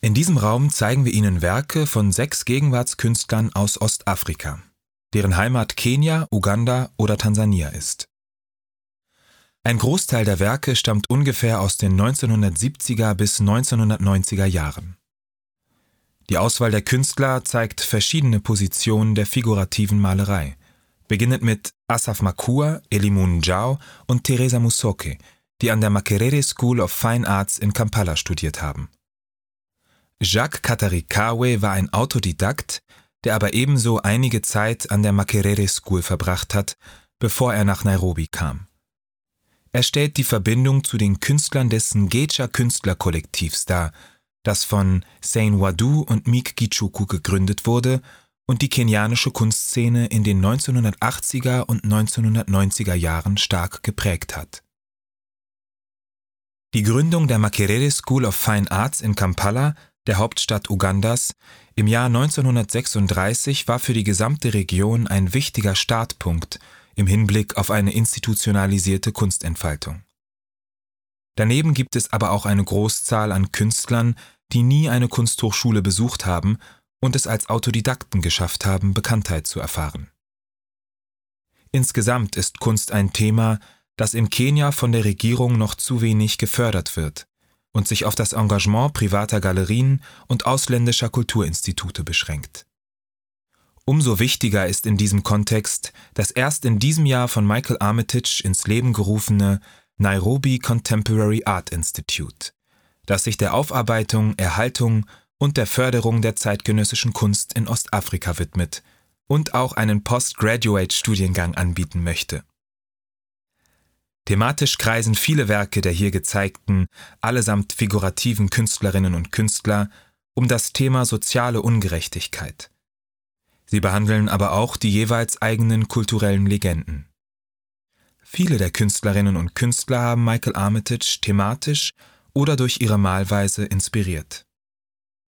In diesem Raum zeigen wir Ihnen Werke von sechs Gegenwartskünstlern aus Ostafrika, deren Heimat Kenia, Uganda oder Tansania ist. Ein Großteil der Werke stammt ungefähr aus den 1970er bis 1990er Jahren. Die Auswahl der Künstler zeigt verschiedene Positionen der figurativen Malerei, beginnend mit Asaf Makua, Elimun Njau und Teresa Musoke, die an der Makerere School of Fine Arts in Kampala studiert haben. Jacques Katarikawe war ein Autodidakt, der aber ebenso einige Zeit an der Makerere School verbracht hat, bevor er nach Nairobi kam. Er stellt die Verbindung zu den Künstlern des Ngecha Künstlerkollektivs dar, das von Sain Wadu und Meek Gichuku gegründet wurde und die kenianische Kunstszene in den 1980er und 1990er Jahren stark geprägt hat. Die Gründung der Makerere School of Fine Arts in Kampala der Hauptstadt Ugandas, im Jahr 1936 war für die gesamte Region ein wichtiger Startpunkt im Hinblick auf eine institutionalisierte Kunstentfaltung. Daneben gibt es aber auch eine Großzahl an Künstlern, die nie eine Kunsthochschule besucht haben und es als Autodidakten geschafft haben, Bekanntheit zu erfahren. Insgesamt ist Kunst ein Thema, das in Kenia von der Regierung noch zu wenig gefördert wird und sich auf das Engagement privater Galerien und ausländischer Kulturinstitute beschränkt. Umso wichtiger ist in diesem Kontext das erst in diesem Jahr von Michael Armitage ins Leben gerufene Nairobi Contemporary Art Institute, das sich der Aufarbeitung, Erhaltung und der Förderung der zeitgenössischen Kunst in Ostafrika widmet und auch einen Postgraduate-Studiengang anbieten möchte. Thematisch kreisen viele Werke der hier gezeigten, allesamt figurativen Künstlerinnen und Künstler um das Thema soziale Ungerechtigkeit. Sie behandeln aber auch die jeweils eigenen kulturellen Legenden. Viele der Künstlerinnen und Künstler haben Michael Armitage thematisch oder durch ihre Malweise inspiriert.